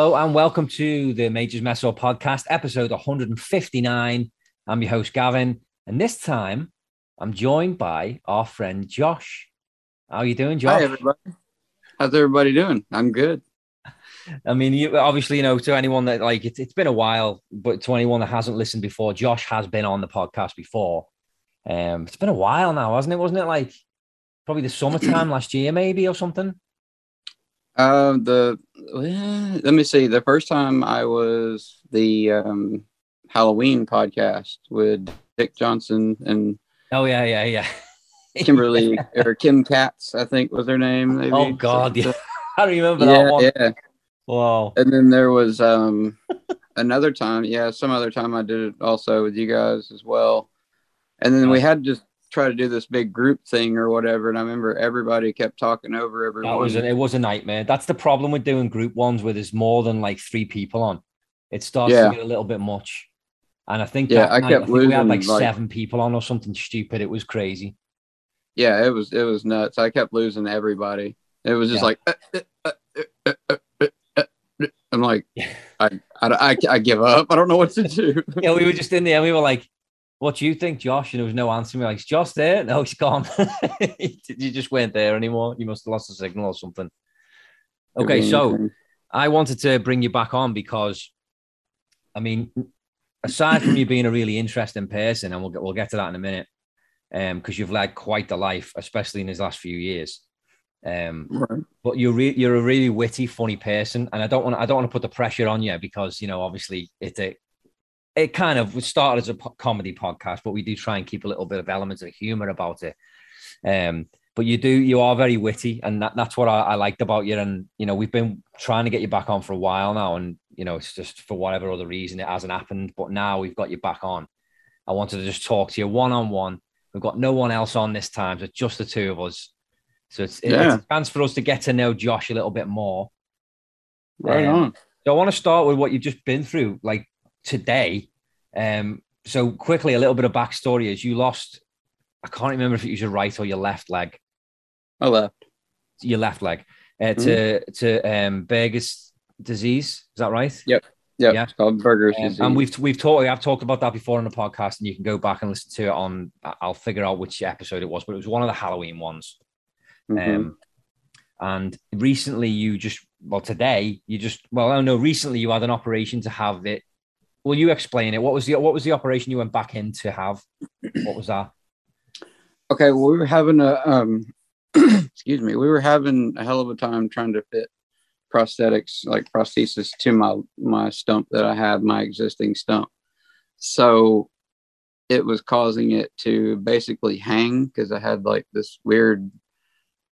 Hello and welcome to the Majors Meso podcast, episode 159. I'm your host, Gavin, and this time I'm joined by our friend Josh. How are you doing, Josh? Hi, everybody. How's everybody doing? I'm good. I mean, you obviously, you know, to anyone that like it's, it's been a while, but to anyone that hasn't listened before, Josh has been on the podcast before. Um, it's been a while now, hasn't it? Wasn't it like probably the summertime last year, maybe or something? Uh, the eh, let me see. The first time I was the um, Halloween podcast with Dick Johnson and Oh yeah, yeah, yeah. Kimberly or Kim Katz, I think was her name. Maybe. Oh God, yeah. I remember yeah, that one. yeah. Wow. And then there was um another time, yeah, some other time I did it also with you guys as well. And then we had just try to do this big group thing or whatever. And I remember everybody kept talking over everyone. That was it was a nightmare. That's the problem with doing group ones where there's more than like three people on. It starts yeah. to get a little bit much. And I think yeah, I night, kept I losing, we had like, like, seven people on or something stupid. It was crazy. Yeah, it was it was nuts. I kept losing everybody. It was just yeah. like uh, uh, uh, I'm like, I, I, I, I, give up. I don't know what to do. yeah, we were just in there. We were like, what do you think, Josh? And there was no answer. We were like, is Josh there? No, he's gone. you just weren't there anymore. You must have lost the signal or something. Okay, so I wanted to bring you back on because, I mean, aside from you being a really interesting person, and we'll get, we'll get to that in a minute, because you've led quite the life, especially in his last few years. Um, Right. but you're re- you're a really witty, funny person, and I don't want I don't want to put the pressure on you because you know obviously it it, it kind of started as a po- comedy podcast, but we do try and keep a little bit of elements of humor about it. Um, but you do you are very witty, and that, that's what I, I liked about you. And you know we've been trying to get you back on for a while now, and you know it's just for whatever other reason it hasn't happened. But now we've got you back on. I wanted to just talk to you one on one. We've got no one else on this time, so it's just the two of us. So it's, Yeah. it's a chance for us to get to know Josh a little bit more. Right Um, on. So I want to start with what you've just been through, like today. Um, so quickly, a little bit of backstory is you lost. I can't remember if it was your right or your left leg. I left. Your left leg uh, to to um, Buerger's disease. Is that right? Yep. Yeah. It's called Buerger's. Um, disease. and we've we've talked. I've talked about that before on the podcast, and you can go back and listen to it on. I'll figure out which episode it was, but it was one of the Halloween ones. Mhm. Um, and recently, you just well today you just well I don't know. Recently, you had an operation to have it. Will you explain it? What was the what was the operation you went back in to have? What was that? okay. Well, we were having a um, excuse me. We were having a hell of a time trying to fit prosthetics, like prosthesis, to my my stump that I had, my existing stump. So it was causing it to basically hang because I had like this weird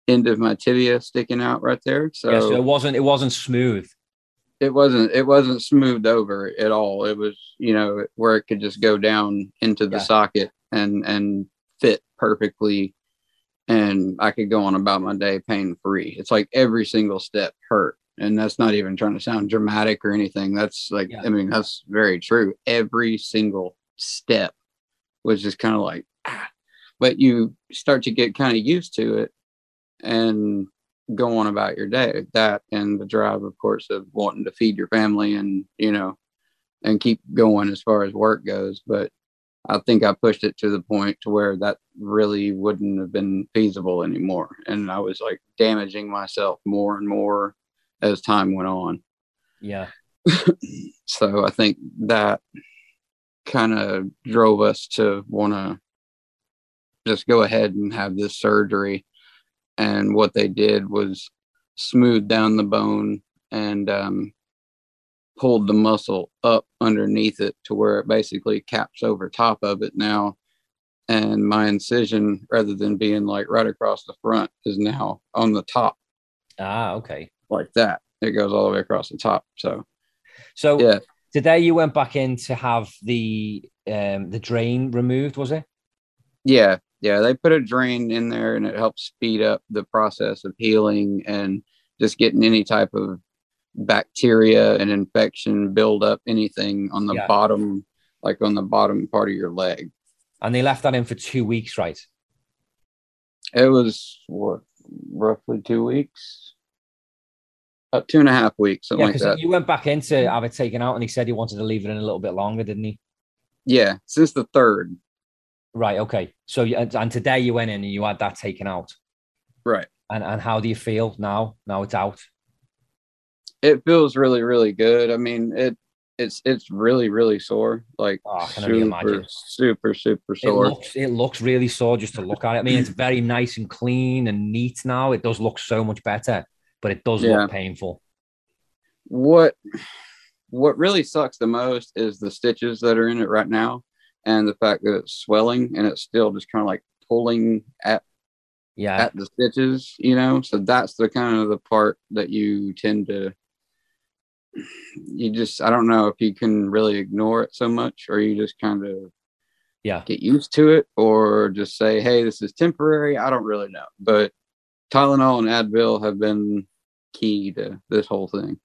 end of my tibia sticking out right there. So, yeah, so it wasn't it wasn't smooth. It wasn't it wasn't smoothed over at all. It was you know where it could just go down into the Yeah. socket and and fit perfectly, and I could go on about my day pain free. It's like every single step hurt, and that's not even trying to sound dramatic or anything. That's like Yeah. I mean that's very true. Every single step was just kind of like, ah. but you start to get kind of used to it, and go on about your day. That and the drive, of course, of wanting to feed your family and, you know, and keep going as far as work goes. But I think I pushed it to the point to where that really wouldn't have been feasible anymore. And I was like damaging myself more and more as time went on. Yeah, So I think that kind of drove us to want to just go ahead and have this surgery. And what they did was smooth down the bone and um, pulled the muscle up underneath it to where it basically caps over top of it now. And my incision, rather than being like right across the front, is now on the top ah, okay. like that. It goes all the way across the top. So So yeah, today you went back in to have the um the drain removed, was it? Yeah, yeah, they put a drain in there and it helps speed up the process of healing and just getting any type of bacteria and infection build up anything on the Yeah. bottom, like on the bottom part of your leg. And they left that in for two weeks, right? It was what roughly two weeks. About two and a half weeks, something Yeah, like because that. you went back in to have it taken out, and he said he wanted to leave it in a little bit longer, didn't he? yeah, since the third. Right. Okay. So you- and today you went in and you had that taken out, Right. and and how do you feel now? Now it's out. It feels really, really good. I mean, it it's it's really, really sore. Like Oh, I can only super, super, super It sore. looks it looks really sore just to look at it. I mean, it's very nice and clean and neat now. It does look so much better, but it does Yeah. look painful. what what really sucks the most is the stitches that are in it right now and the fact that it's swelling and it's still just kind of like pulling at Yeah. at the stitches you know so that's the kind of the part that you tend to you just i don't know if you can really ignore it so much or you just kind of Yeah. get used to it or just say hey this is temporary i don't really know but tylenol and advil have been key to this whole thing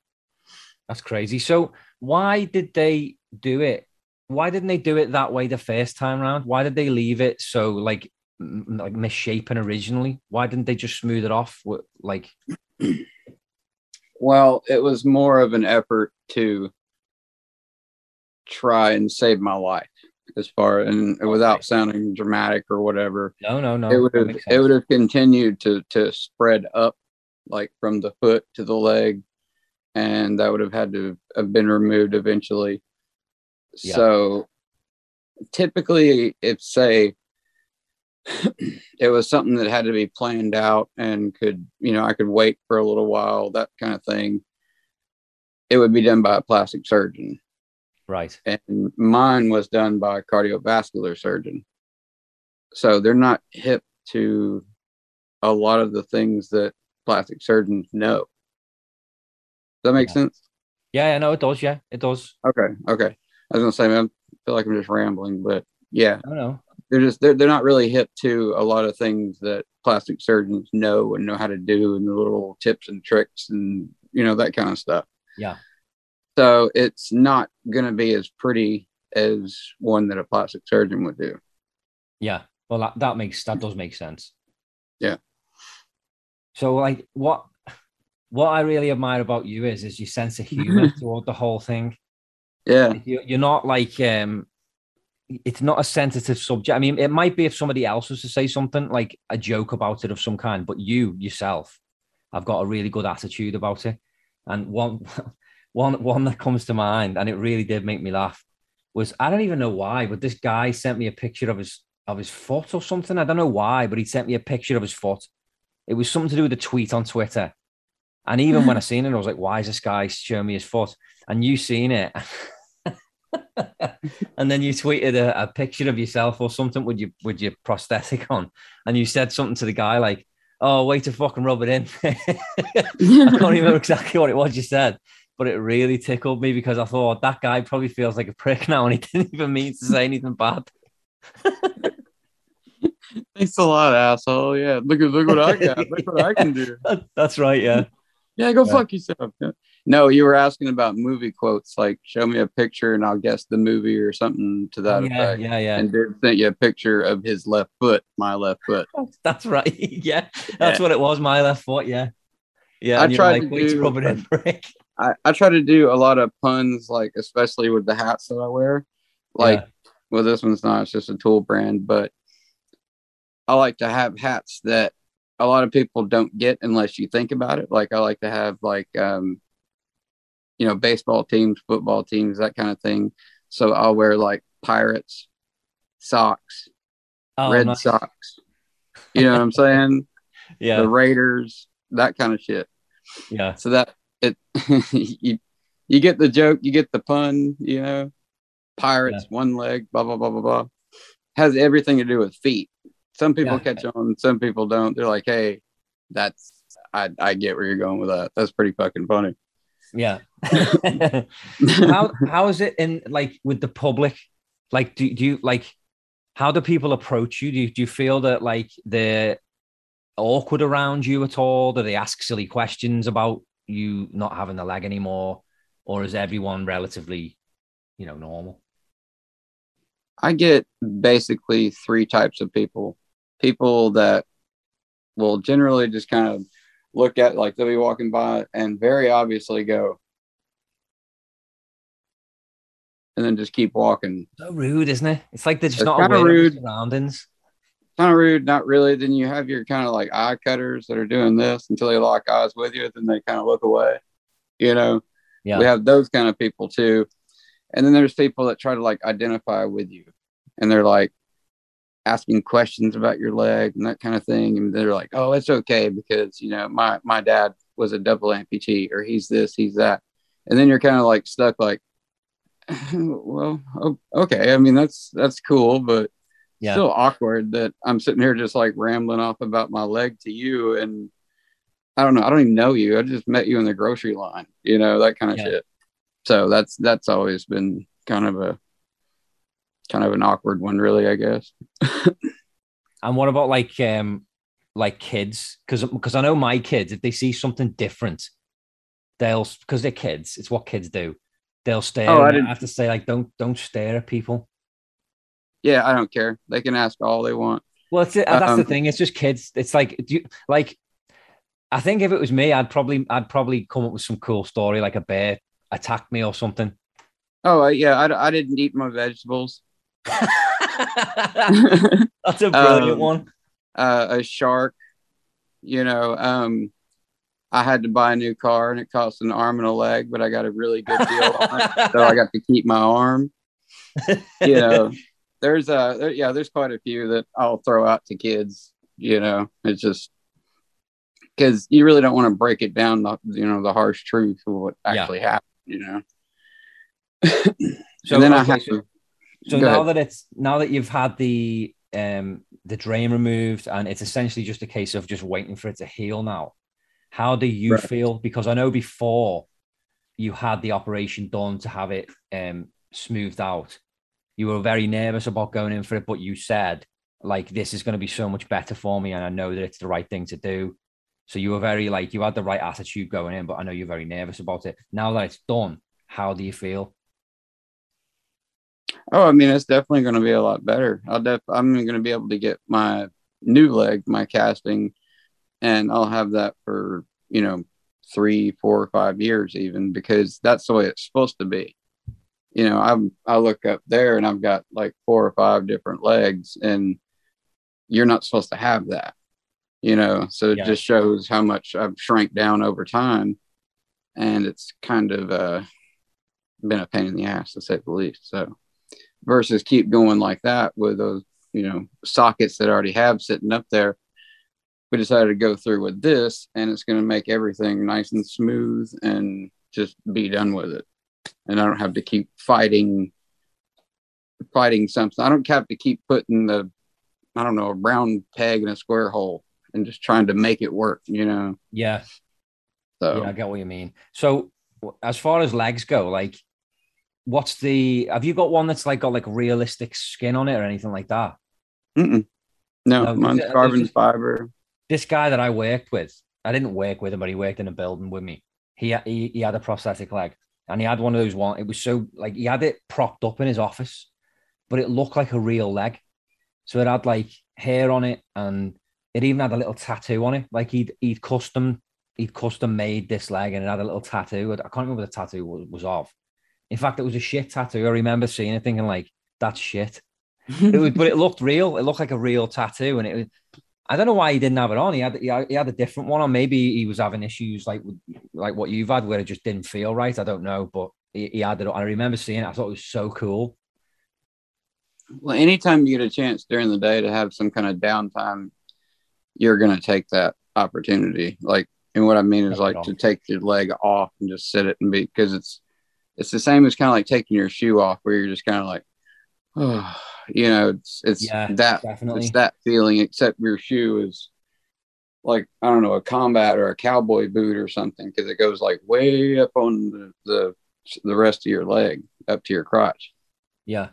That's crazy. So why did they do it? Why didn't they do it that way the first time round? Why did they leave it so like m- like misshapen originally? Why didn't they just smooth it off? with, Like Well, it was more of an effort to try and save my life as far and without sounding dramatic or whatever. no, no, no. it would have it would have continued to to spread up like from the foot to the leg and that would have had to have been removed eventually. Yeah. So typically if say it was something that had to be planned out and could, you know, I could wait for a little while, that kind of thing. It would be done by a plastic surgeon. right. And mine was done by a cardiovascular surgeon. So they're not hip to a lot of the things that plastic surgeons know. Does that make Yeah. sense? Yeah, yeah, no, it does. Yeah, it does. Okay. Okay. I was gonna say, man, I feel like I'm just rambling, but yeah, No, no. they're just they're, they're not really hip to a lot of things that plastic surgeons know and know how to do and the little tips and tricks and you know that kind of stuff Yeah. so it's not going to be as pretty as one that a plastic surgeon would do Yeah. Well, that, that makes that does make sense. Yeah. So, like, what what I really admire about you is is your sense of humor toward the whole thing. Yeah you- You're not like um, it's not a sensitive subject. I mean, it might be if somebody else was to say something like a joke about it of some kind, but you yourself have got a really good attitude about it. And one one one that comes to mind, and it really did make me laugh, was I don't even know why, but this guy sent me a picture of his of his foot or something. I don't know why, but he sent me a picture of his foot. It was something to do with a tweet on Twitter. And even when I seen it, I was like, why is this guy showing me his foot? And you seen it. and then you tweeted a, a picture of yourself or something with your with your prosthetic on. And you said something to the guy like, Oh, way to fucking rub it in. I can't remember exactly what it was you said, but it really tickled me because I thought oh, that guy probably feels like a prick now and he didn't even mean to say anything bad. thanks a lot asshole yeah look at look what i got look what i can do That's right, yeah. yeah go Yeah. fuck yourself Yeah. No you were asking about movie quotes like show me a picture and i'll guess the movie or something to that yeah, effect yeah, yeah. and did sent you a picture of his left foot my left foot That's right. yeah, that's Yeah. what it was. My left foot. Yeah, yeah. I tried like, to do- in, prick." I, I try to do a lot of puns, like especially with the hats that I wear. Like, Yeah. well, this one's not; it's just a tool brand, but I like to have hats that a lot of people don't get unless you think about it. Like, I like to have like, um, you know, baseball teams, football teams, that kind of thing. So I'll wear like Pirates socks, Oh, Red nice. Sox. You know what I'm saying? Yeah, The Raiders, that kind of shit. yeah, so that it you you get the joke, you get the pun, you know. Pirates, one leg, blah blah blah blah blah. Has everything to do with feet. Some people Yeah. catch on, some people don't. They're like, hey, that's I I get where you're going with that. That's pretty fucking funny. Yeah. how how is it in like with the public? Like, do, do you like? How do people approach you? Do you, do you feel that like they're awkward around you at all? Do they ask silly questions about you not having the leg anymore, or is everyone relatively, you know, normal? I get basically three types of people. People that will generally just kind of look at like they'll be walking by and very obviously go and then just keep walking. So rude, isn't it? It's like they're just not aware rude. of surroundings. Kind of rude, not really. Then you have your kind of like eye cutters that are doing this until they lock eyes with you, then they kind of look away. You know, Yeah. we have those kind of people too. And then there's people that try to like identify with you and they're like asking questions about your leg and that kind of thing. And they're like, oh, it's okay because, you know, my, my dad was a double amputee or he's this, he's that. And then you're kind of like stuck like, well, okay. I mean, that's, that's cool, but Yeah. still awkward that I'm sitting here just like rambling off about my leg to you. And I don't know. I don't even know you. I just met you in the grocery line, you know, that kind of Yeah. shit. So that's, that's always been kind of a, kind of an awkward one, really, I guess. And what about like um like kids? Because because I know my kids, if they see something different, they'll because they're kids. It's what kids do. They'll stare. Oh, I and I didn't- have to say like don't don't stare at people. Yeah. I don't care. They can ask all they want. Well, it's, that's the Um, thing. It's just kids. It's like do you, like I think if it was me, I'd probably I'd probably come up with some cool story like a bear attacked me or something. Oh, uh, yeah. I, I didn't eat my vegetables. That's a brilliant Um, one. uh, a shark. You know, um, I had to buy a new car and it cost an arm and a leg, but I got a really good deal on it. So I got to keep my arm. You know, there's a there, yeah, there's quite a few that I'll throw out to kids. You know, it's just because you really don't want to break it down, the, you know, the harsh truth of what Yeah. actually happened. You know, So and then I have to. So Go now ahead. that it's now that you've had the um the drain removed and it's essentially just a case of just waiting for it to heal now. How do you Right. feel? Because I know before you had the operation done to have it um smoothed out, you were very nervous about going in for it, but you said like this is going to be so much better for me and I know that it's the right thing to do. So you were very like you had the right attitude going in, but I know you're very nervous about it. Now that it's done, how do you feel? Oh, I mean, it's definitely going to be a lot better. I'll def- I'm going to be able to get my new leg, my casting, and I'll have that for you know three, four, or five years even because that's the way it's supposed to be. You know, I'm I look up there and I've got like four or five different legs, and you're not supposed to have that. You know, so it Yeah. just shows how much I've shrank down over time, and it's kind of uh, been a pain in the ass to say the least. So versus keep going like that with those you know sockets that I already have sitting up there we decided to go through with this and it's going to make everything nice and smooth and just be done with it and i don't have to keep fighting fighting something i don't have to keep putting the i don't know a round peg in a square hole and just trying to make it work you know Yeah. so Yeah, I get what you mean. So, as far as legs go, like, what's the? Have you got one that's like got like realistic skin on it or anything like that? mm-mm. no, No, mine's there's- uh, carbon just- fiber This guy that I worked with, I didn't work with him, but he worked in a building with me. He he, he had a prosthetic leg, and he had one of those one. It was so like he had it propped up in his office, but it looked like a real leg. So it had like hair on it, and it even had a little tattoo on it. Like he'd he'd custom he'd custom made this leg, and it had a little tattoo. I can't remember what the tattoo was, was of. In fact, it was a shit tattoo. I remember seeing it, thinking like, "That's shit." It was, but it looked real. It looked like a real tattoo, and it was. I don't know why he didn't have it on. He had he had, he had a different one, or maybe he was having issues like with, like what you've had, where it just didn't feel right. I don't know, but he, he had it. on. I remember seeing it. I thought it was so cool. Well, anytime you get a chance during the day to have some kind of downtime, you're going to take that opportunity. Like, and what I mean is Take like to take your leg off and just sit it and be because it's it's the same as kind of like taking your shoe off, where you're just kind of like, oh, you know, it's it's Yeah, that Definitely. it's that feeling. Except your shoe is like I don't know a combat or a cowboy boot or something because it goes like way up on the, the the rest of your leg up to your crotch. Yeah.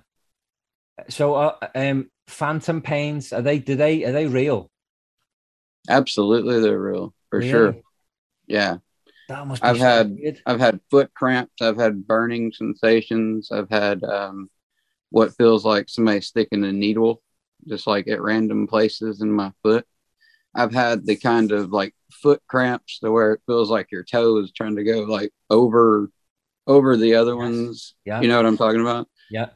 So, uh, um, phantom pains are they? Do they are they real? Absolutely, they're real for Really? sure. Yeah. That must I've so had-. I've had foot cramps. I've had burning sensations. I've had um, what feels like somebody sticking a needle just like at random places in my foot. I've had the kind of like foot cramps to where it feels like your toe is trying to go like over over the other Yes. ones. Yeah. You know what I'm talking about? Yeah.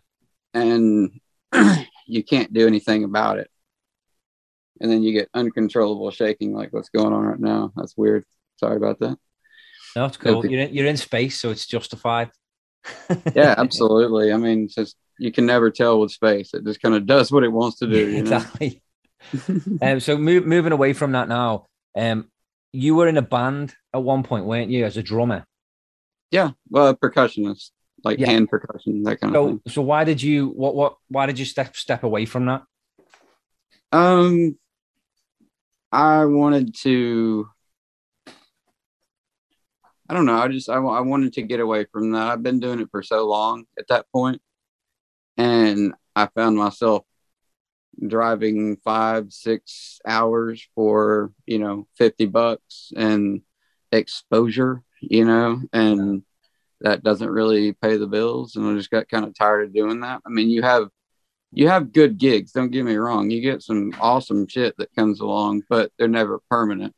And you can't do anything about it. And then you get uncontrollable shaking like what's going on right now. That's weird. Sorry about that. No, it's cool. Okay. You're in, you're in space, so it's justified. Yeah, absolutely. I mean, just you can never tell with space. It just kind of does what it wants to do. You exactly. um, so move, moving away from that now, um, you were in a band at one point, weren't you, as a drummer? yeah. Well, percussionist, like Yeah. hand percussion, that kind of thing. so why did you what what why did you step step away from that? Um, I wanted to. I don't know. I just I, I wanted to get away from that. I've been doing it for so long at that point, and I found myself driving five six hours for you know fifty bucks and exposure, you know, and that doesn't really pay the bills. And I just got kind of tired of doing that. I mean, you have you have good gigs. Don't get me wrong. You get some awesome shit that comes along, but they're never permanent.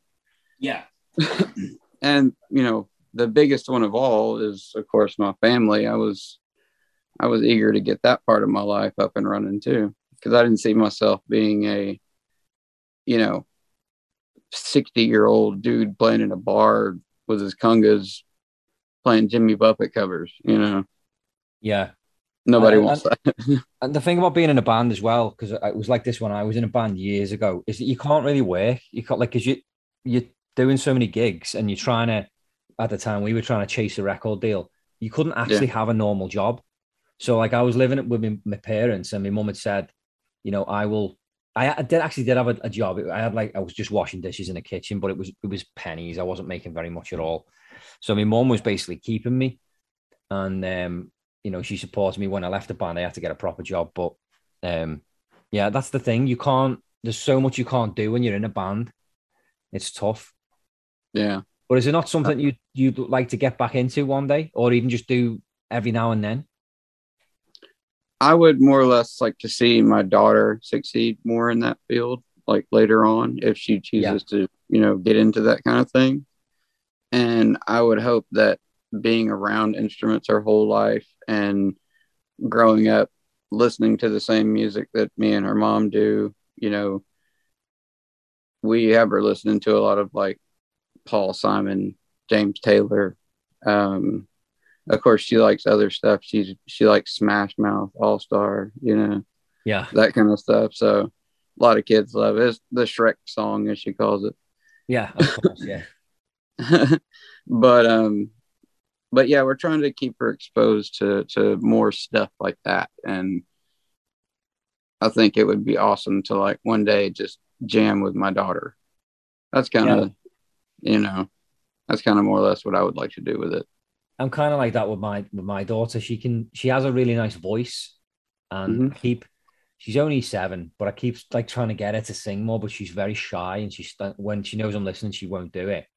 Yeah. And you know, the biggest one of all is, of course, my family. I was, I was eager to get that part of my life up and running too, because I didn't see myself being a, you know, sixty-year-old dude playing in a bar with his congas, playing Jimmy Buffett covers. You know, Yeah. nobody Uh, wants that. And the thing about being in a band as well, because it was like this when I was in a band years ago, is that you can't really work. You can't like because you you're doing so many gigs and you're trying to. At the time, we were trying to chase a record deal. You couldn't actually have a normal job. So like I was living it with my, my parents, and my mum had said, you know, I will. I, I did actually did have a, a job. I had like I was just washing dishes in the kitchen, but it was it was pennies. I wasn't making very much at all. So my mum was basically keeping me, and um, you know, she supported me when I left the band. I had to get a proper job, but um, yeah, that's the thing. You can't. There's so much you can't do when you're in a band. It's tough. yeah. But is it not something you you'd like to get back into one day, or even just do every now and then? I would more or less like to see my daughter succeed more in that field, like later on, if she chooses to, you know, get into that kind of thing. And I would hope that being around instruments her whole life and growing up listening to the same music that me and her mom do, you know, we have her listening to a lot of like Paul Simon, James Taylor, um, of course she likes other stuff. She's she likes smash mouth all star you know Yeah, that kind of stuff. So a lot of kids love it. It's the shrek song as she calls it. yeah, of course, yeah, but um but yeah we're trying to keep her exposed to to more stuff like that. And i think it would be awesome to like one day just jam with my daughter. That's kind of you know that's kind of more or less what i would like to do with it I'm kind of like that with my with my daughter. She can she has a really nice voice, and I keep she's only seven, but I keep like trying to get her to sing more. But she's very shy, and she's when she knows I'm listening, she won't do it.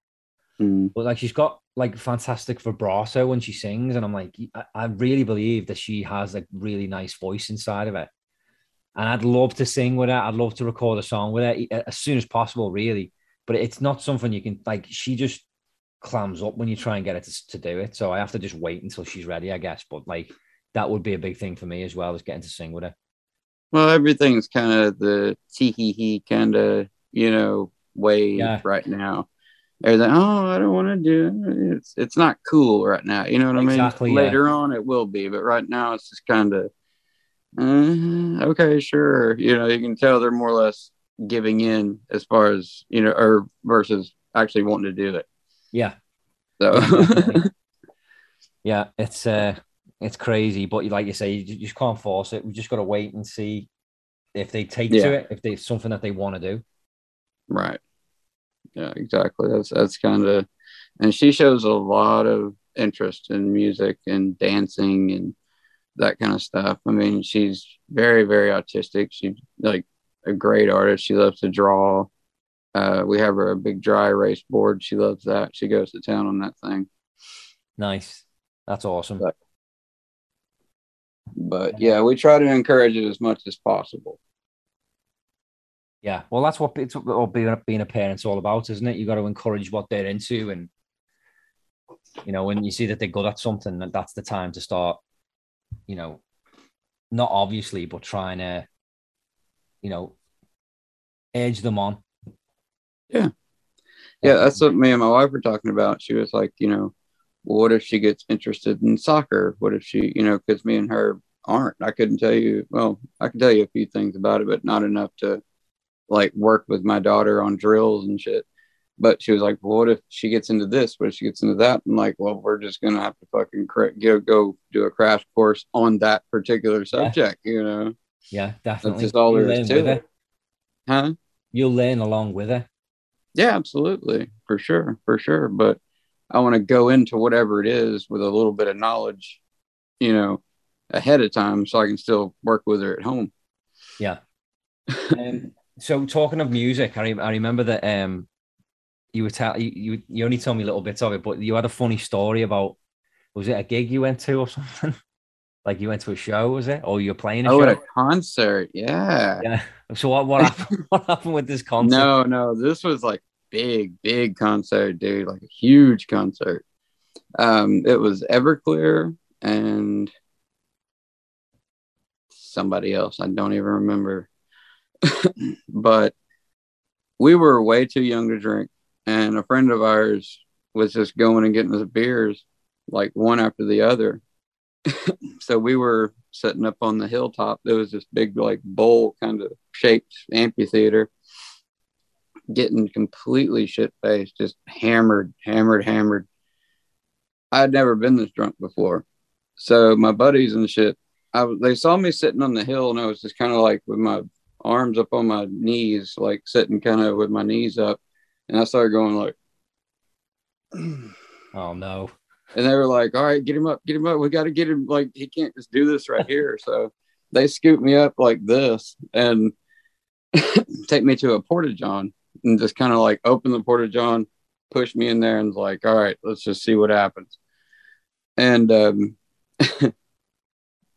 Mm. But like she's got like fantastic vibrato when she sings, and I'm like, I, I really believe that she has a really nice voice inside of it. And I'd love to sing with her. I'd love to record a song with her as soon as possible, really. But it's not something you can like. She just clams up when you try and get her to, to do it. So I have to just wait until she's ready, I guess. But like that would be a big thing for me as well as getting to sing with her. Well, everything's kind of the tee hee hee kind of, you know, way Yeah. right now. Everything, oh, I don't want to do it. It's it's not cool right now. You know what Exactly, I mean? yeah. Later on, it will be, but right now, it's just kind of, uh, okay, sure. You know, you can tell they're more or less giving in as far as you know, or versus actually wanting to do it. Yeah. So, Yeah. Yeah, it's uh it's crazy, but like you say, you just can't force it. We just got to wait and see if they take Yeah. to it, if they something that they want to do. Right. Yeah, exactly. That's that's kind of, and she shows a lot of interest in music and dancing and that kind of stuff. I mean, she's very very artistic. She's like a great artist. She loves to draw. Uh, we have her a big dry erase board. She loves that. She goes to town on that thing. Nice. That's awesome. But- But yeah, we try to encourage it as much as possible. Yeah, well, that's what it's what being a, being a parent's all about, isn't it? You got to encourage what they're into, and you know, when you see that they're good at something, that that's the time to start. You know, not obviously, but trying to, you know, edge them on. Yeah, yeah, that's what me and my wife were talking about. She was like, you know, well, what if she gets interested in soccer? What if she, you know, because me and her aren't. I couldn't tell you. Well, I can tell you a few things about it, but not enough to like work with my daughter on drills and shit. But she was like, well, "What if she gets into this? What if she gets into that?" And like, well, we're just gonna have to fucking go go do a crash course on that particular subject, yeah. you know? Yeah, definitely. That's just all there is to it. Huh? You'll learn along with her. Yeah, absolutely, for sure, for sure. But I want to go into whatever it is with a little bit of knowledge, you know, ahead of time, so I can still work with her at home. Yeah. um, so talking of music, I, I remember that um, you were tell you, you only told me little bits of it, but you had a funny story about was it a gig you went to or something? Like you went to a show, was it? Or you're playing a oh, show? at a concert, yeah. Yeah. So what what happened? what happened with this concert? No, no, this was like big, big concert, dude. Like a huge concert. Um, it was Everclear and somebody else. I don't even remember. but we were way too young to drink. And a friend of ours was just going and getting us beers, like one after the other. so we were sitting up on the hilltop. There was this big, like, bowl kind of shaped amphitheater, getting completely shit faced, just hammered, hammered, hammered. I'd never been this drunk before. So my buddies and shit, I, they saw me sitting on the hill and I was just kind of like with my arms up on my knees, like sitting kind of with my knees up. And I started going like, oh no. And they were like, all right, get him up, get him up. We got to get him. Like, he can't just do this right here. So they scoop me up like this and take me to a porta john and just kind of like open the porta john, push me in there and like, all right, let's just see what happens. And um,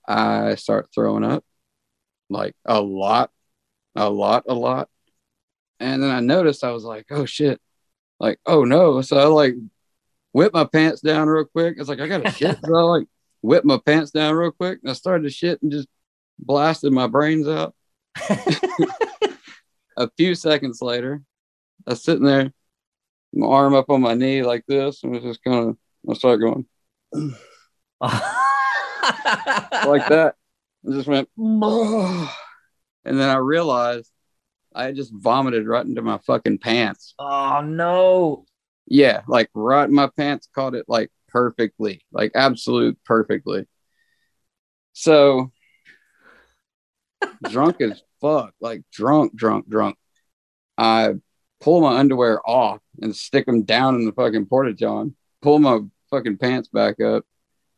I start throwing up like a lot a lot, a lot. And then I noticed I was like, oh shit, like, oh no. So I like whip my pants down real quick. I was like, I got to shit. so I like whip my pants down real quick. And I started to shit and just blasted my brains out. a few seconds later, I was sitting there, my arm up on my knee like this, and was just kind of, I started going like that. I just went. And then I realized I just vomited right into my fucking pants. Oh no. Yeah, like right in my pants, caught it like perfectly, like absolute perfectly. So drunk as fuck, like drunk, drunk, drunk. I pull my underwear off and stick them down in the fucking porta john, pull my fucking pants back up,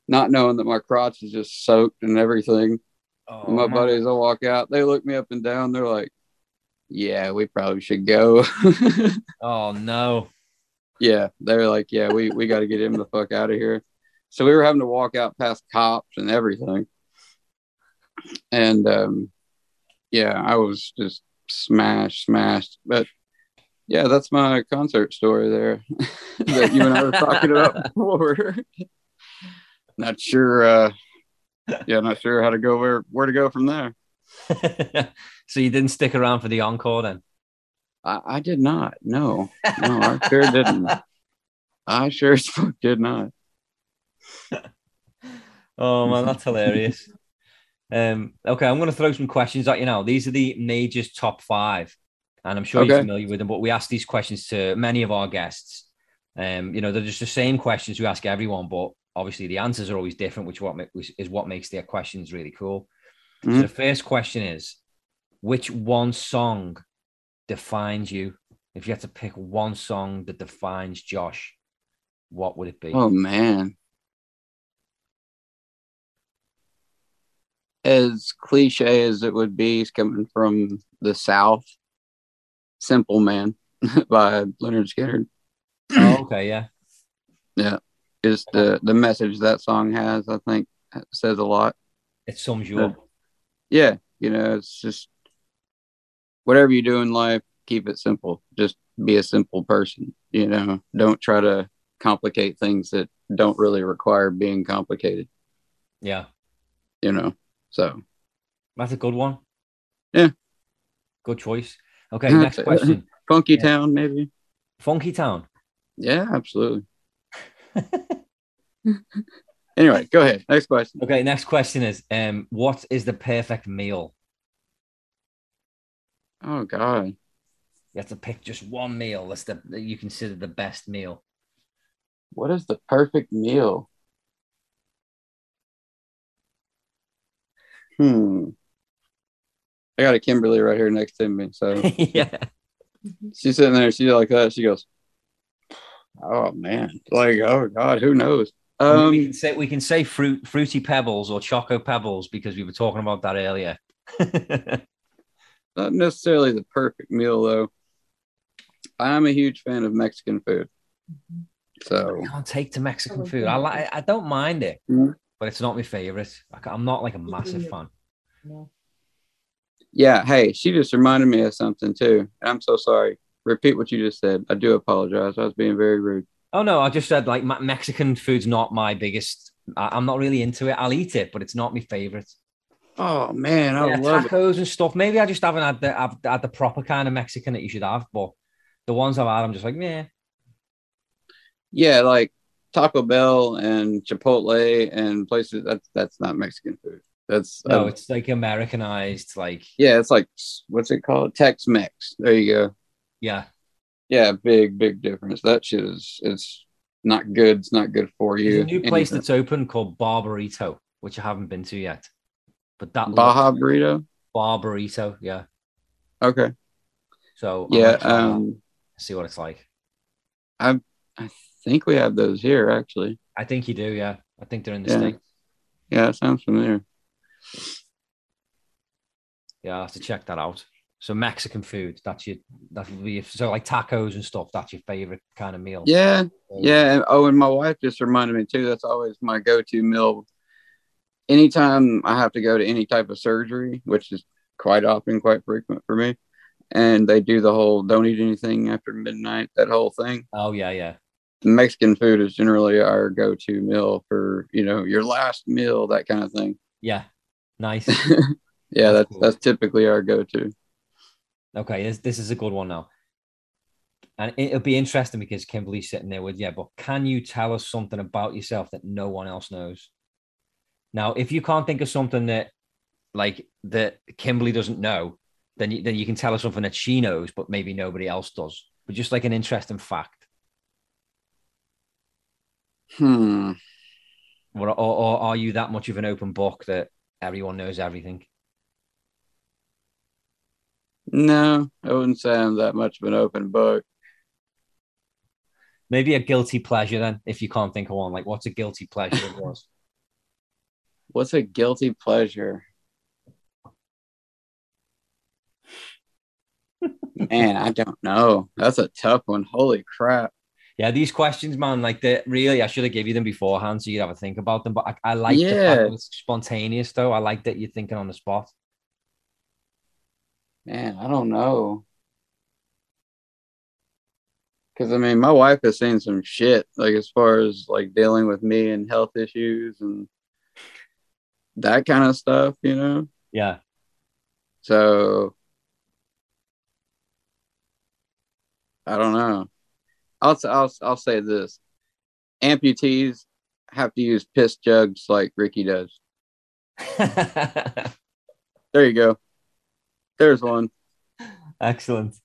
not knowing that my crotch is just soaked and everything. Oh, my buddies will walk out. They look me up and down. They're like, "Yeah, we probably should go." oh no. Yeah, they're like, "Yeah, we we got to get him the fuck out of here." So we were having to walk out past cops and everything. And um, yeah, I was just smashed, smashed. But yeah, that's my concert story there that you and I were talking about before. Not sure. Uh, yeah, not sure how to go where where to go from there. so you didn't stick around for the encore then? I, I did not. No, no, I sure didn't. I sure as fuck did not. oh man, that's hilarious. Um, okay, I'm going to throw some questions at you now. These are the majors top five, and I'm sure okay. you're familiar with them. But we ask these questions to many of our guests. Um, you know, they're just the same questions we ask everyone, but obviously the answers are always different, which what is what makes their questions really cool. Mm-hmm. So the first question is, which one song defines you? If you had to pick one song that defines Josh, what would it be? Oh man. As cliche as it would be, coming from the South, Simple Man by Lynyrd Skynyrd. oh, okay, yeah. Yeah is the the message that song has. I think says a lot. It sums you uh, up. Yeah, you know, it's just whatever you do in life, keep it simple. Just be a simple person. You know, don't try to complicate things that don't really require being complicated. Yeah, You know, so that's a good one. Yeah. Good choice. Okay, next question. Funky Yeah. Town, maybe. Funky Town. Yeah, absolutely. anyway, go ahead. Next question. Okay, next question is um what is the perfect meal? Oh God. You have to pick just one meal that's the that you consider the best meal. What is the perfect meal? Hmm. I got a Kimberly right here next to me. So yeah. she's sitting there, she's like that. She goes, Oh man. Like, oh God, who knows? we Um can say we can say fruit fruity pebbles or choco pebbles because we were talking about that earlier. not necessarily the perfect meal though. I'm a huge fan of Mexican food. So I can't take to Mexican food. I like I don't mind it, Mhm. but it's not my favorite. I I'm not like a massive fan. No. yeah, hey, she just reminded me of something too. I'm so sorry. Repeat what you just said. I do apologize. I was being very rude. Oh no, I just said like Mexican food's not my biggest. I, I'm not really into it. I'll eat it, but it's not my favorite. Oh man, I yeah, love it. tacos and stuff. Maybe I just haven't had the I've had the proper kind of Mexican that you should have, but the ones I've had, I'm just like, yeah, Yeah, like Taco Bell and Chipotle and places that's that's not Mexican food. That's no, it's like Americanized, like yeah, it's like what's it called? Tex Mex. There you go. yeah, Yeah, big, big difference. That shit is it's not good. It's not good for you. There's a new place Anything. that's open called Barburrito, which I haven't been to yet. But that Baja burrito. Barburrito, yeah. Okay. So I Yeah, might try that, um see what it's like. I I think we have those here actually. I think you do, yeah. I think they're in the Yeah. states. Yeah, that sounds familiar. Yeah, I have to check that out. So Mexican food, that's your that would be so like tacos and stuff. That's your favorite kind of meal. Yeah, yeah. And, oh, and my wife just reminded me too. That's always my go-to meal. Anytime I have to go to any type of surgery, which is quite often, quite frequent for me, and they do the whole "don't eat anything after midnight" that whole thing. Oh yeah, yeah. Mexican food is generally our go-to meal for you know your last meal, that kind of thing. Yeah. Nice. yeah, That's that's cool. that's typically our go-to. Okay, this, this is a good one now. And it'll be interesting because Kimberly's sitting there with you, but can you tell us something about yourself that no one else knows? Now, if you can't think of something that like that Kimberly doesn't know, then you, then you can tell us something that she knows, but maybe nobody else does. But just like an interesting fact. Hmm. Or, or, or are you that much of an open book that everyone knows everything? No, I wouldn't say I'm that much of an open book. Maybe a guilty pleasure then, if you can't think of one. Like, what's a guilty pleasure of yours? What's a guilty pleasure? Man, I don't know. That's a tough one. Holy crap. Yeah, these questions, man, like that really, I should have give you them beforehand so you'd have a think about them. But I, I like the fact Yeah. that it's spontaneous, though. I like that you're thinking on the spot. Man, I don't know. Cause I mean, my wife has seen some shit, like as far as like dealing with me and health issues and that kind of stuff, you know. Yeah. So I don't know. I'll I'll I'll say this: amputees have to use piss jugs like Ricky does. There you go. There's one. Excellent.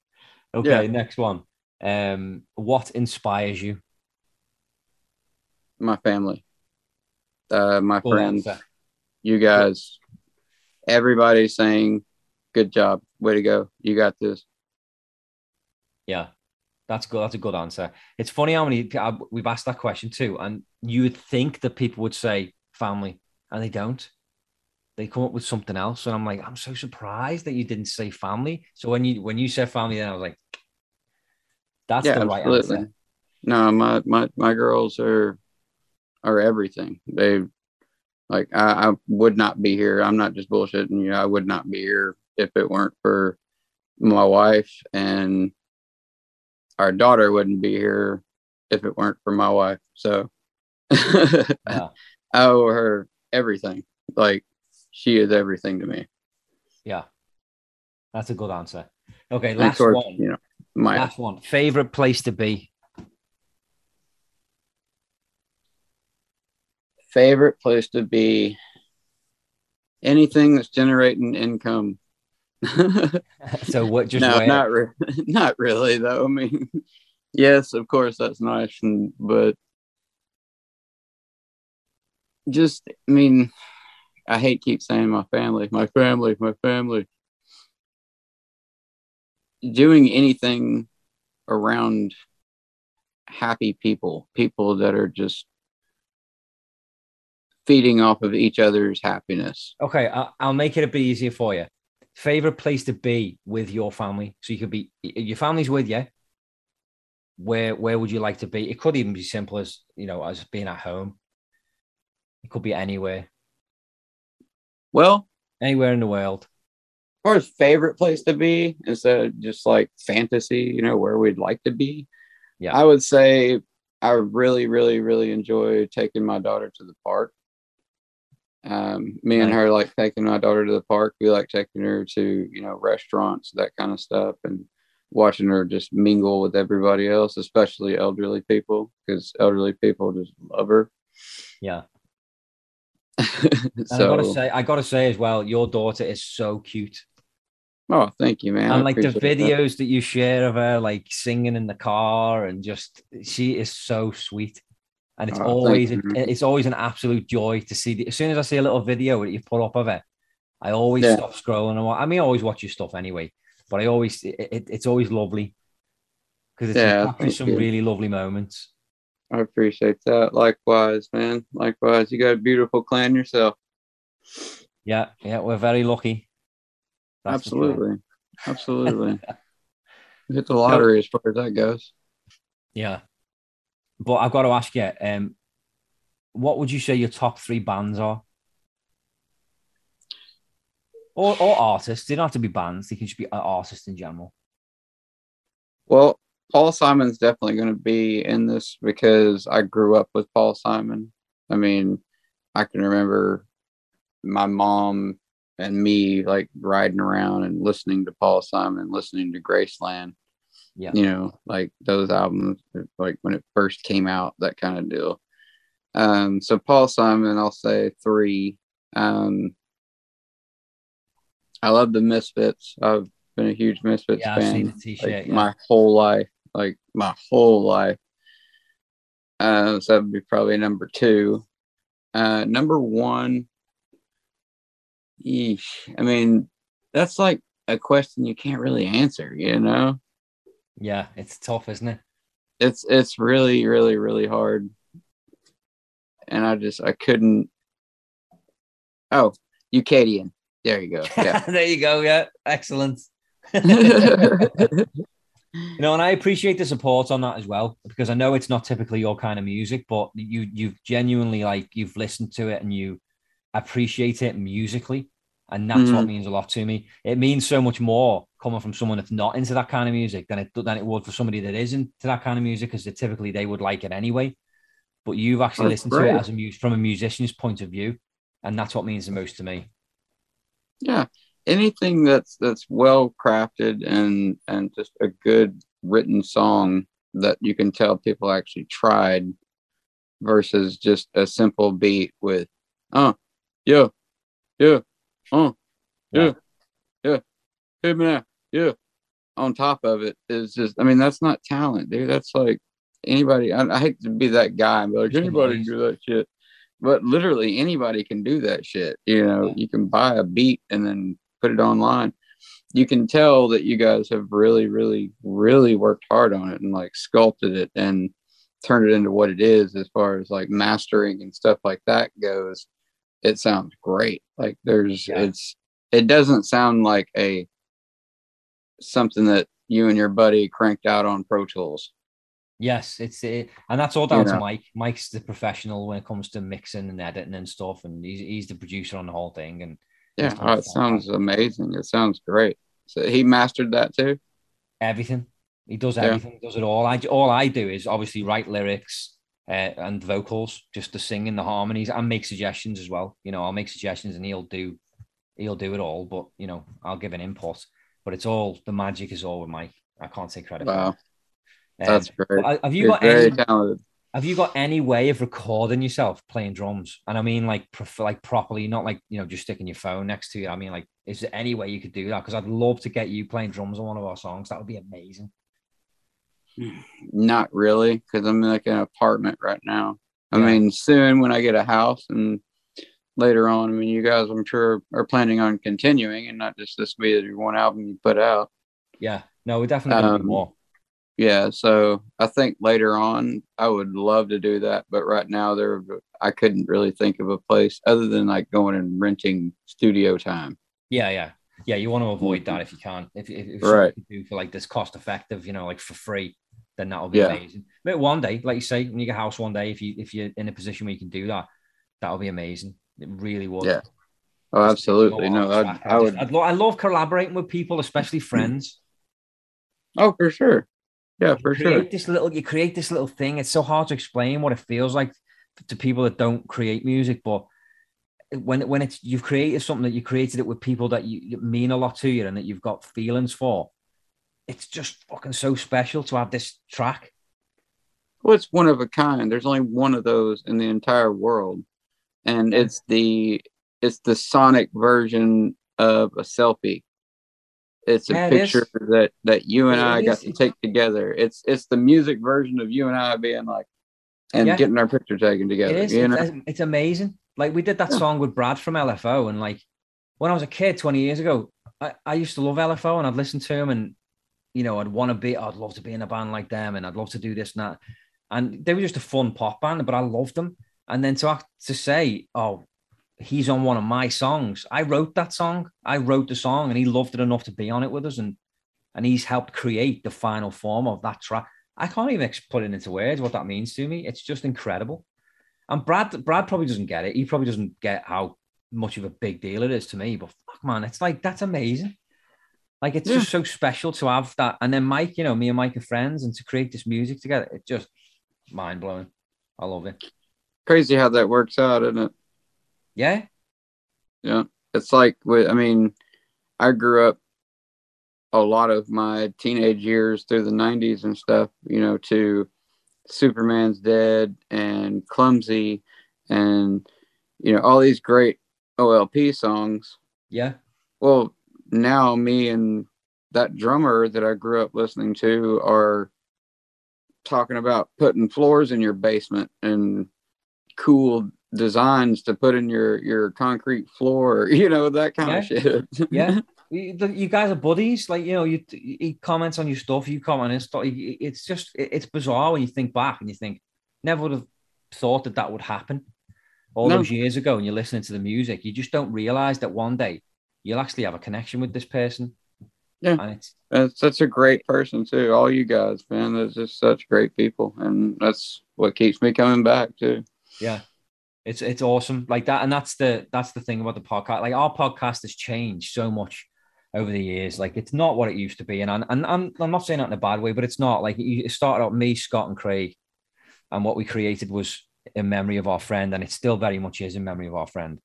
Okay, Yeah. next one. Um, what inspires you? My family, uh, my friends, answer. You guys, everybody saying, "Good job, way to go, you got this." Yeah, that's good. That's a good answer. It's funny how many we've asked that question too, and you would think that people would say family, and they don't. They come up with something else, and I'm like, I'm so surprised that you didn't say family. So when you when you said family, then I was like, that's yeah, the right absolutely. answer. No, my my my girls are are everything. They like I, I would not be here. I'm not just bullshitting you. I would not be here if it weren't for my wife and our daughter wouldn't be here if it weren't for my wife. So Yeah. I owe her everything. Like she is everything to me. Yeah. That's a good answer. Okay, last course, one. you know, my Last one. Favorite place to be. Favorite place to be anything that's generating income. So what just no, not re- not really though. I mean, yes, of course that's nice, and but just I mean, I hate keep saying my family, my family, my family. Doing anything around happy people, people that are just feeding off of each other's happiness. Okay, I'll make it a bit easier for you. Favorite place to be with your family, so you could be your family's with you. Where where would you like to be? It could even be simple as you know as being at home. It could be anywhere, Well, anywhere in the world. as far as favorite place to be instead of just like fantasy, you know, where we'd like to be. Yeah. I would say I really, really, really enjoy taking my daughter to the park. Um, me and her like taking my daughter to the park. We like taking her to, you know, restaurants, that kind of stuff, and watching her just mingle with everybody else, especially elderly people, because elderly people just love her. Yeah. And I gotta say, I gotta say as well, your daughter is so cute. oh, thank you, man. I and like the appreciate that. videos that you share of her like singing in the car and just she is so sweet and it's Oh, always you. it's always an absolute joy to see the, as soon as i see a little video that you put up of it i always Yeah. stop scrolling and i mean i always watch your stuff anyway but i always it, it- it's always lovely because it's Yeah, thank some you. really lovely moments I appreciate that. Likewise, man. Likewise. You got a beautiful clan yourself. yeah yeah we're very lucky That's. Absolutely. Absolutely. You Hit the lottery as far as that goes. yeah but i've got to ask you um what would you say your top three bands are or, or artists they don't have to be bands they can just be uh, artists in general Well, Paul Simon's definitely going to be in this because I grew up with Paul Simon. I mean, I can remember my mom and me like riding around and listening to Paul Simon, listening to Graceland. Yeah. You know, like those albums, like when it first came out, that kind of deal. Um, so Paul Simon, I'll say three. Um, I love the Misfits. I've been a huge Misfits yeah fan like yeah. my whole life, like my whole life. Uh, so that'd be probably number two. Uh, number one, yeesh. I mean, that's like a question you can't really answer. You know, yeah it's tough isn't it it's it's really, really, really hard. And I just I couldn't. Oh, Eucadian. There you go. Yeah. there you go yeah excellent You know, and I appreciate the support on that as well because I know it's not typically your kind of music, but you you've genuinely like you've listened to it and you appreciate it musically, and that's what mm-hmm. means a lot to me. It means so much more coming from someone that's not into that kind of music than it than it would for somebody that is into that kind of music because typically they would like it anyway. But you've actually That's listened to it as a from a musician's point of view, and that's what means the most to me. yeah anything that's that's well crafted and and just a good written song that you can tell people actually tried versus just a simple beat with oh yeah yeah uh yeah. Yeah. Hey man. Yeah. On top of it is just i mean that's not talent dude. That's like anybody i, I hate to be that guy and be like anybody can do that shit. But literally anybody can do that shit you know? Yeah. you can buy a beat and then put it online. You can tell that you guys have really really really worked hard on it and like sculpted it and turned it into what it is as far as like mastering and stuff like that goes it sounds great like there's Yeah. it's it doesn't sound like a something that you and your buddy cranked out on pro tools Yes, it's it, and that's all down to. Mike. Mike's the professional when it comes to mixing and editing and stuff, and he's he's the producer on the whole thing. And yeah oh, it sounds amazing it sounds great So he mastered that too. Everything. He does everything. Yeah. Does it all. I all I do is obviously write lyrics uh, and vocals, just to sing in the harmonies and make suggestions as well. You know, I'll make suggestions and he'll do he'll do it all. But you know, I'll give an input. But it's all the magic is all with Mike. I can't take credit. Wow, um, that's great. Have you got any? Talented. Have you got any way of recording yourself playing drums? And I mean, like, prof- like properly, not like you know, just sticking your phone next to you. I mean, like, is there any way you could do that? Because I'd love to get you playing drums on one of our songs. That would be amazing. Not really, because I'm in like an apartment right now. I yeah. mean, soon when I get a house and later on, I mean, you guys, I'm sure, are planning on continuing and not just this be the one album you put out. Yeah, no, we're definitely um, more. Yeah, so I think later on I would love to do that, but right now there I couldn't really think of a place other than like going and renting studio time. Yeah, yeah, yeah. You want to avoid that if you can. If, if, if right. you do for like this cost effective, you know, like for free, then that'll be yeah. amazing. But one day, like you say, when you get a house one day, if you if you're in a position where you can do that, that'll be amazing. It really would. Yeah. Oh, absolutely. No, I, I would. I'd lo- I love collaborating with people, especially hmm. friends. Oh, for sure. Yeah, for sure. This little, you create this little thing. It's so hard to explain what it feels like to people that don't create music, but when when it's you've created something that you created it with people that you mean a lot to you and that you've got feelings for, it's just fucking so special to have this track. Well, it's one of a kind. There's only one of those in the entire world, and it's the it's the sonic version of a selfie. It's a yeah, picture that that you and I got to take together. It's it's the music version of you and I being like and yeah. getting our picture taken together. It is. You know? it's, it's amazing. Like we did that yeah. song with Brad from LFO, and like when I was a kid 20 years ago, I, I used to love LFO and I'd listen to him and you know, I'd want to be, I'd love to be in a band like them and I'd love to do this and that. And they were just a fun pop band, but I loved them. And then to have to say, oh, he's on one of my songs. I wrote that song. I wrote the song and he loved it enough to be on it with us. And and he's helped create the final form of that track. I can't even put it into words what that means to me. It's just incredible. And Brad, Brad probably doesn't get it. He probably doesn't get how much of a big deal it is to me. But fuck, man, it's like that's amazing. Like it's yeah. just so special to have that. And then Mike, you know, me and Mike are friends, and to create this music together, it's just mind blowing. I love it. Crazy how that works out, isn't it? Yeah. Yeah. It's like, I mean, I grew up a lot of my teenage years through the 90s and stuff, you know, to Superman's Dead and Clumsy and, you know, all these great OLP songs. Yeah. Well, now me and that drummer that I grew up listening to are talking about putting floors in your basement and cool designs to put in your your concrete floor, you know, that kind yeah. of shit. yeah. You guys are buddies, like you know. You he comments on your stuff, you comment on stuff. It's just it's bizarre when you think back and you think never would have thought that that would happen all no. those years ago. And you're listening to the music, you just don't realize that one day you'll actually have a connection with this person. Yeah, and it's that's such a great person too. All you guys, man, they're just such great people, and that's what keeps me coming back too. Yeah, it's it's awesome like that, and that's the that's the thing about the podcast. Like our podcast has changed so much over the years. Like it's not what it used to be, and I'm, and I'm I'm not saying that in a bad way, but it's not like it started out me, Scott, and Craig, and what we created was in memory of our friend, and it still very much is in memory of our friend.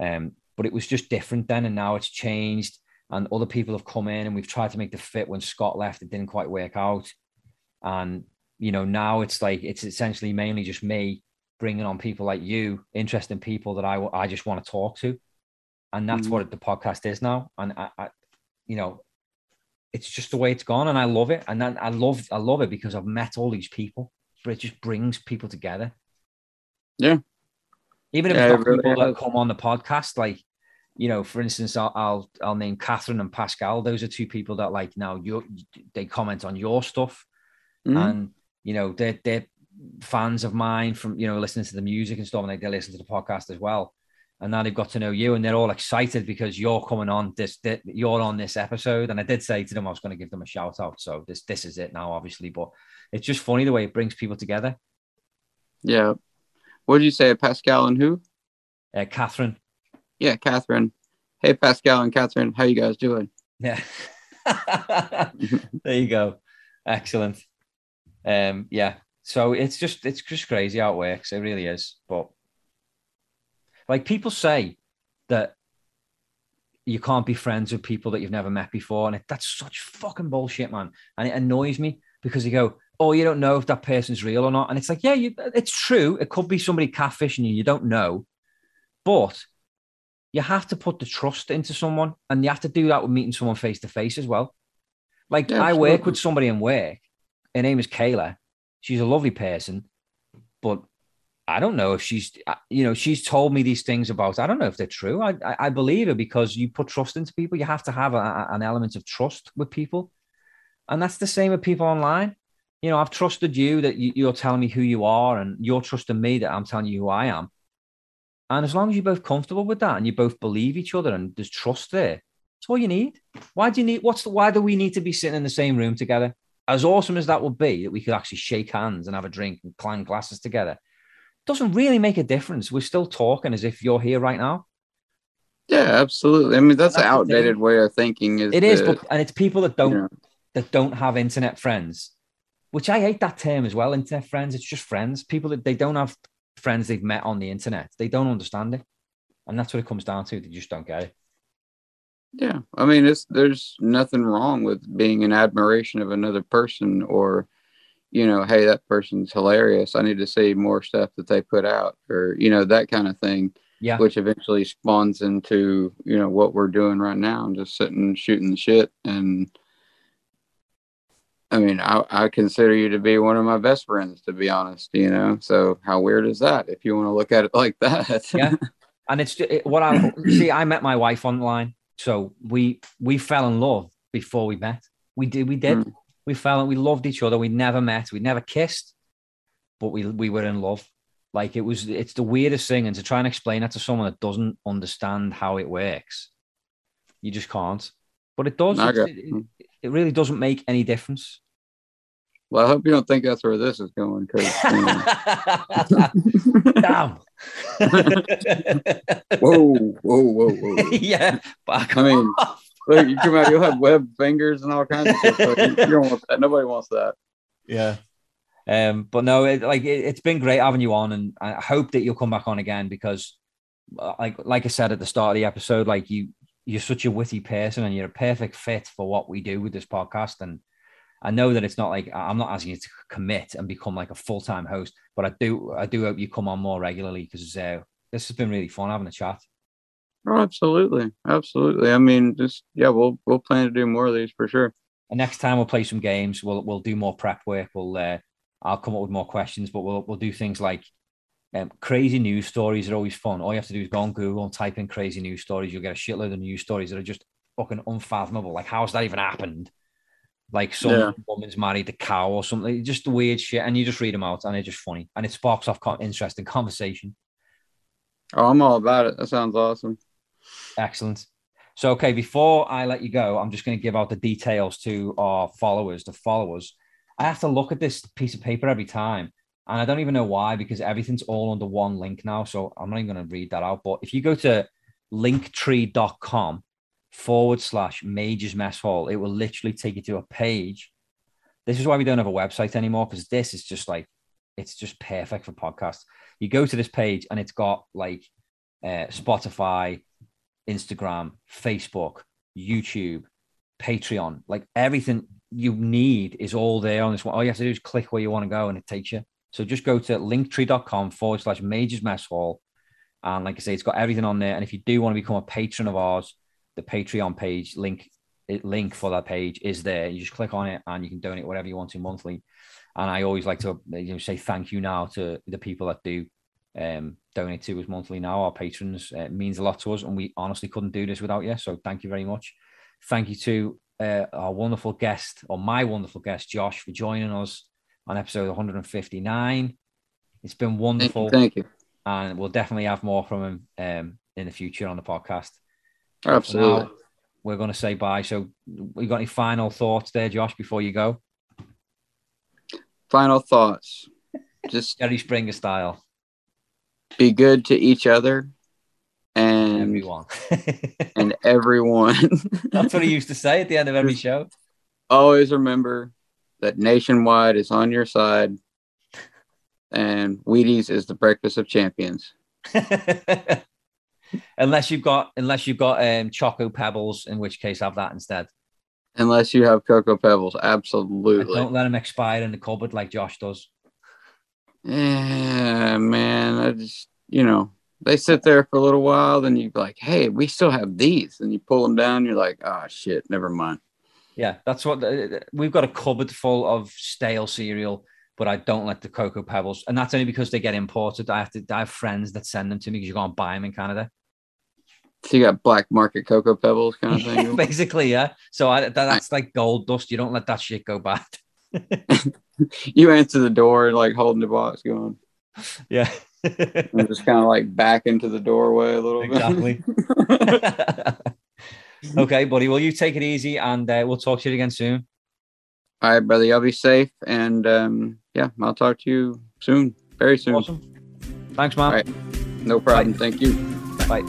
Um, but it was just different then, and now it's changed, and other people have come in, and we've tried to make the fit. When Scott left, it didn't quite work out, and you know now it's like it's essentially mainly just me bringing on people like you, interesting people that I I just want to talk to, and that's mm-hmm. what the podcast is now. And I, I, you know, it's just the way it's gone, and I love it. And then I love I love it because I've met all these people, but it just brings people together. Yeah. Even if yeah, it's not really people has. that come on the podcast, like you know, for instance, I'll, I'll, I'll name Catherine and Pascal. Those are two people that like now you they comment on your stuff, mm-hmm. and you know they're they're fans of mine from you know listening to the music and stuff, and they, they listen to the podcast as well. And now they've got to know you, and they're all excited because you're coming on this. this you're on this episode, and I did say to them I was going to give them a shout out. So this this is it now, obviously. But it's just funny the way it brings people together. Yeah. What did you say, Pascal and who? Uh, Catherine. Yeah, Catherine. Hey, Pascal and Catherine, how you guys doing? Yeah. there you go. Excellent. Um, yeah. So it's just it's just crazy how it works. It really is. But like people say that you can't be friends with people that you've never met before, and it, that's such fucking bullshit, man. And it annoys me because you go, "Oh, you don't know if that person's real or not," and it's like, yeah, you, it's true. It could be somebody catfishing you. You don't know, but you have to put the trust into someone, and you have to do that with meeting someone face to face as well. Like yeah, I work with somebody in work. Her name is Kayla. She's a lovely person, but I don't know if she's, uh, you know, she's told me these things about. I don't know if they're true. I, I, I believe her because you put trust into people. You have to have a, an element of trust with people, and that's the same with people online. You know, I've trusted you that you, you're telling me who you are, and you're trusting me that I'm telling you who I am. And as long as you're both comfortable with that and you both believe each other and there's trust there, that's all you need. Why do you need? What's the, why do we need to be sitting in the same room together? As awesome as that would be, that we could actually shake hands and have a drink and clang glasses together doesn't really make a difference. We're still talking as if you're here right now. Yeah, absolutely. I mean, that's, that's an outdated way of thinking. Is it is, but and it's people that don't you know. that don't have internet friends, which I hate that term as well. Internet friends, it's just friends. People that they don't have friends they've met on the internet. They don't understand it, and that's what it comes down to. They just don't get it. Yeah, I mean, it's there's nothing wrong with being in admiration of another person or you know, hey, that person's hilarious. I need to see more stuff that they put out, or you know, that kind of thing. Yeah. Which eventually spawns into you know what we're doing right now, and just sitting shooting the shit. And I mean, I, I consider you to be one of my best friends, to be honest. You know, so how weird is that? If you want to look at it like that. yeah. And it's it, what I see. I met my wife online, so we we fell in love before we met. We did. We did. Mm we fell and we loved each other. We never met, we never kissed, but we we were in love. Like it was, it's the weirdest thing. And to try and explain that to someone that doesn't understand how it works, you just can't. But it does. It, it, it, really doesn't make any difference. Well, I hope you don't think that's where this is going. Because you know. damn. whoa, whoa, whoa, whoa! yeah, back I mean, off. Look, you come out, you'll have web fingers and all kinds of stuff. you, don't want that. Nobody wants that. Yeah. Um, but no, it, like it, has been great having you on, and I hope that you'll come back on again because, uh, like, like I said at the start of the episode, like you, you're such a witty person, and you're a perfect fit for what we do with this podcast. And I know that it's not like I'm not asking you to commit and become like a full time host, but I do, I do hope you come on more regularly because uh, this has been really fun having a chat. Oh, absolutely, absolutely. I mean, just yeah, we'll we'll plan to do more of these for sure. And next time we'll play some games. We'll we'll do more prep work. We'll uh, I'll come up with more questions, but we'll we'll do things like um, crazy news stories are always fun. All you have to do is go on Google and type in crazy news stories. You'll get a shitload of news stories that are just fucking unfathomable. Like, how's that even happened? Like some yeah. woman's married a cow or something. Just the weird shit, and you just read them out, and they're just funny, and it sparks off interesting conversation. Oh, I'm all about it. That sounds awesome. Excellent. So, okay, before I let you go, I'm just going to give out the details to our followers, the followers. I have to look at this piece of paper every time. And I don't even know why, because everything's all under one link now. So I'm not even going to read that out. But if you go to linktree.com forward slash majors mess hall, it will literally take you to a page. This is why we don't have a website anymore, because this is just like, it's just perfect for podcasts. You go to this page and it's got like uh, Spotify, Instagram, Facebook, YouTube, Patreon, like everything you need is all there on this one. All you have to do is click where you want to go and it takes you. So just go to linktree.com forward slash majors mess hall. And like I say, it's got everything on there. And if you do want to become a patron of ours, the Patreon page link link for that page is there. You just click on it and you can donate whatever you want to monthly. And I always like to you know say thank you now to the people that do um, donate to us monthly now, our patrons. Uh, means a lot to us, and we honestly couldn't do this without you. So thank you very much. Thank you to uh, our wonderful guest, or my wonderful guest, Josh, for joining us on episode 159. It's been wonderful. Thank you. And we'll definitely have more from him um, in the future on the podcast. Absolutely. Now, we're going to say bye. So, we got any final thoughts there, Josh, before you go? Final thoughts. Just Jerry Springer style be good to each other and Everyone. and everyone. That's what he used to say at the end of every show. Always remember that Nationwide is on your side, and Wheaties is the breakfast of champions. unless you've got unless you've got um choco pebbles, in which case have that instead. Unless you have Cocoa Pebbles, And absolutely. don't let them expire in the cupboard like Josh does. Yeah, man. I just, you know, they sit there for a little while, then you're like, hey, we still have these. And you pull them down, you're like, oh, shit, never mind. Yeah, that's what uh, we've got a cupboard full of stale cereal, but I don't like the cocoa pebbles, and that's only because they get imported. I have to. I have friends that send them to me because you can't buy them in Canada. So you got black market Cocoa Pebbles kind of thing. Basically, yeah. So I, that, that's like gold dust. You don't let that shit go bad. you answer the door, like holding the box going, Yeah, and just kind of like back into the doorway a little exactly. bit. okay, buddy. Well, you take it easy, and uh, we'll talk to you again soon. All right, brother. Y'all be safe. And um, yeah, I'll talk to you soon, very soon. Awesome. Thanks, man. All right. No problem. Thank you. Bye.